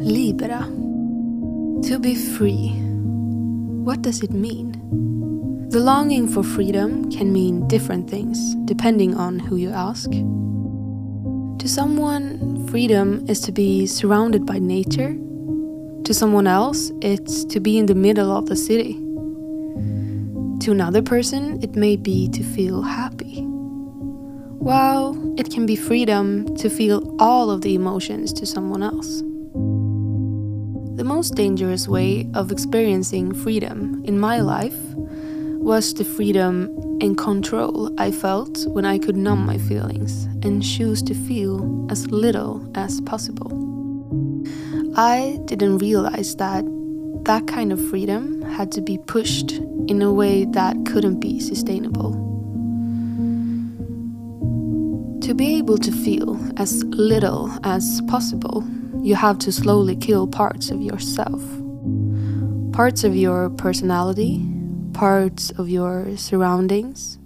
Libera. To be free. What does it mean? The longing for freedom can mean different things depending on who you ask. To someone, freedom is to be surrounded by nature. To someone else, it's to be in the middle of the city. To another person, it may be to feel happy. While it can be freedom to feel all of the emotions to someone else. The most dangerous way of experiencing freedom in my life was the freedom and control I felt when I could numb my feelings and choose to feel as little as possible. I didn't realize that that kind of freedom had to be pushed in a way that couldn't be sustainable. To be able to feel as little as possible you have to slowly kill parts of yourself. Parts of your personality, parts of your surroundings,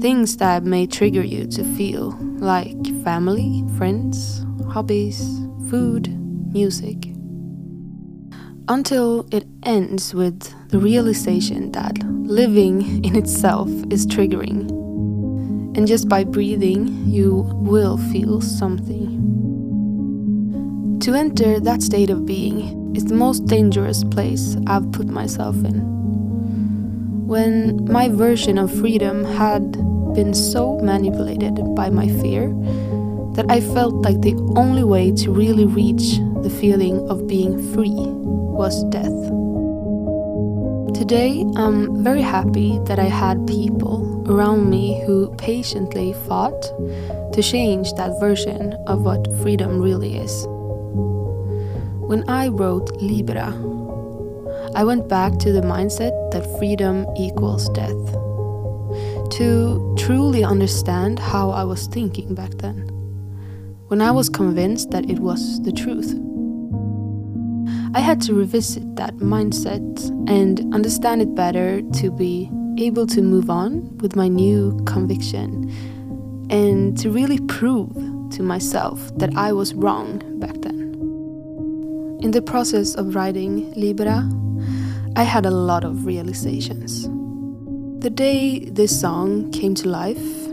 things that may trigger you to feel like family, friends, hobbies, food, music. Until it ends with the realization that living in itself is triggering. And just by breathing, you will feel something. To enter that state of being is the most dangerous place I've put myself in. When my version of freedom had been so manipulated by my fear that I felt like the only way to really reach the feeling of being free was death. Today, I'm very happy that I had people around me who patiently fought to change that version of what freedom really is. When I wrote Libera, I went back to the mindset that freedom equals death. To truly understand how I was thinking back then, when I was convinced that it was the truth. I had to revisit that mindset and understand it better to be able to move on with my new conviction and to really prove to myself that I was wrong back then. In the process of writing Libera, I had a lot of realizations. The day this song came to life,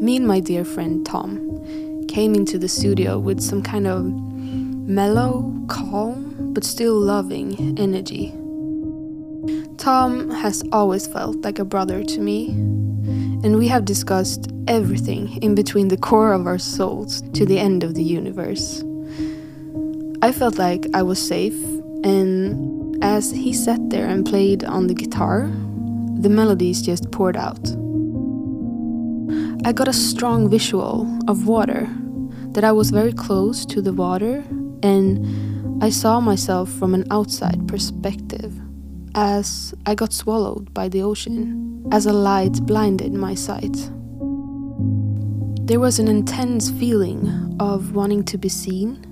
me and my dear friend Tom came into the studio with some kind of mellow, calm, but still loving energy. Tom has always felt like a brother to me, and we have discussed everything in between the core of our souls to the end of the universe. I felt like I was safe, and as he sat there and played on the guitar, the melodies just poured out. I got a strong visual of water, that I was very close to the water, and I saw myself from an outside perspective as I got swallowed by the ocean, as a light blinded my sight. There was an intense feeling of wanting to be seen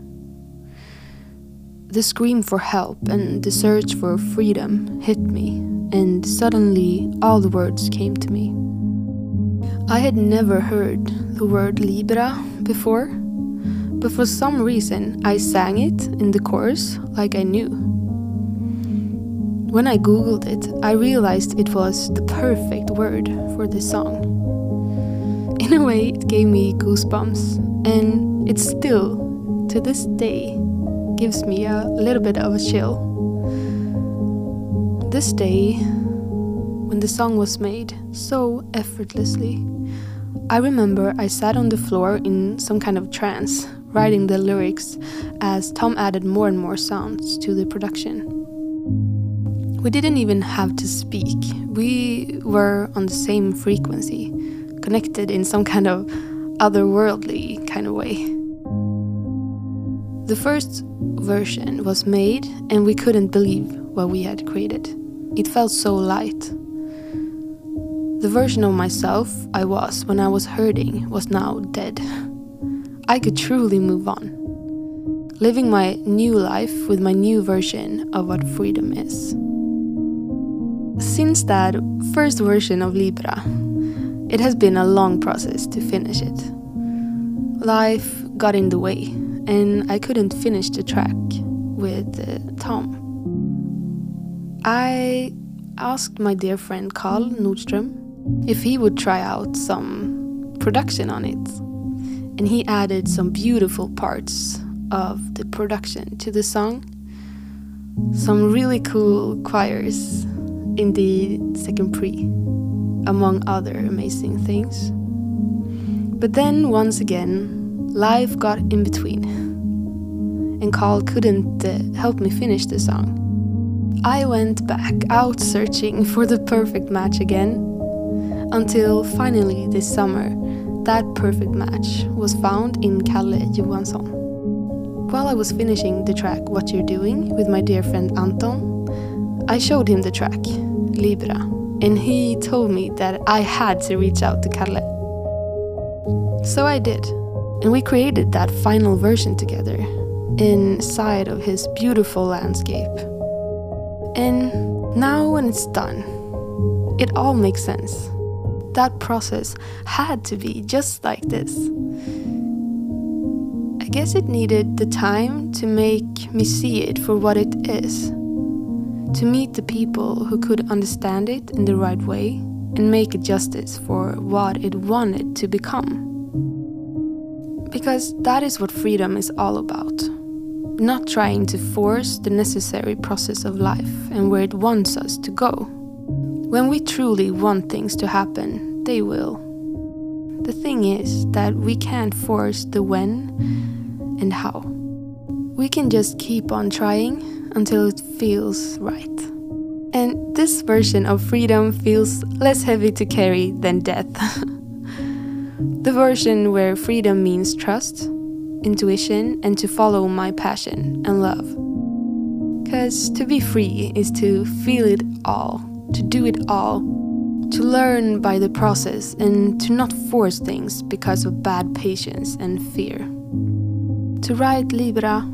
the scream for help and the search for freedom hit me, and suddenly all the words came to me. I had never heard the word Libera before, but for some reason I sang it in the chorus like I knew. When I googled it, I realized it was the perfect word for this song. In a way, it gave me goosebumps, and it still, to this day, gives me a little bit of a chill. This day, when the song was made so effortlessly, I remember I sat on the floor in some kind of trance, writing the lyrics as Tom added more and more sounds to the production. We didn't even have to speak, we were on the same frequency, connected in some kind of otherworldly kind of way. The first version was made, and we couldn't believe what we had created. It felt so light. The version of myself I was when I was hurting was now dead. I could truly move on, living my new life with my new version of what freedom is. Since that first version of Libera, It has been a long process to finish it. Life got in the way, and I couldn't finish the track with uh, Tom. I asked my dear friend Carl Nordström if he would try out some production on it, and he added some beautiful parts of the production to the song. Some really cool choirs in the second pre, among other amazing things. But then, once again, life got in between, and Carl couldn't uh, help me finish the song. I went back out searching for the perfect match again, until finally this summer, that perfect match was found in Kalle Johansson. While I was finishing the track What You're Doing with my dear friend Anton, I showed him the track, Libera, and he told me that I had to reach out to Kalle. So I did, and we created that final version together inside of his beautiful landscape. And now, when it's done, it all makes sense. That process had to be just like this. I guess it needed the time to make me see it for what it is. To meet the people who could understand it in the right way and make it justice for what it wanted to become. Because that is what freedom is all about. Not trying to force the necessary process of life and where it wants us to go. When we truly want things to happen, they will. The thing is that we can't force the when and how. We can just keep on trying until it feels right. And this version of freedom feels less heavy to carry than death. the version where freedom means trust, intuition, and to follow my passion and love. Because to be free is to feel it all, to do it all, to learn by the process, and to not force things because of bad patience and fear. To write Libera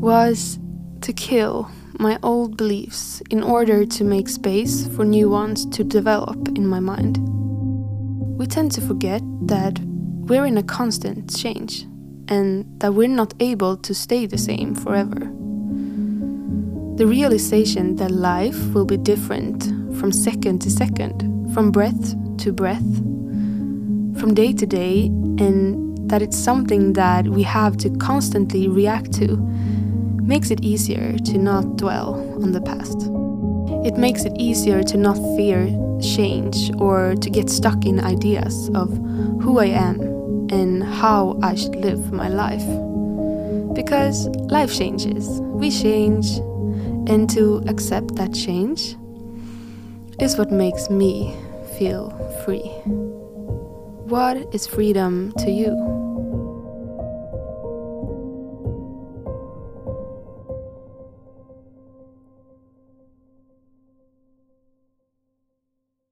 was to kill my old beliefs in order to make space for new ones to develop in my mind. We tend to forget that we're in a constant change and that we're not able to stay the same forever. The realization that life will be different from second to second, from breath to breath, from day to day, and that it's something that we have to constantly react to, makes it easier to not dwell on the past. It makes it easier to not fear change or to get stuck in ideas of who I am and how I should live my life. Because life changes, we change, and to accept that change is what makes me feel free. What is freedom to you?